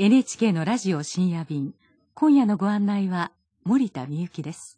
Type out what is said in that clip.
NHK のラジオ深夜便。今夜のご案内は森田美幸です。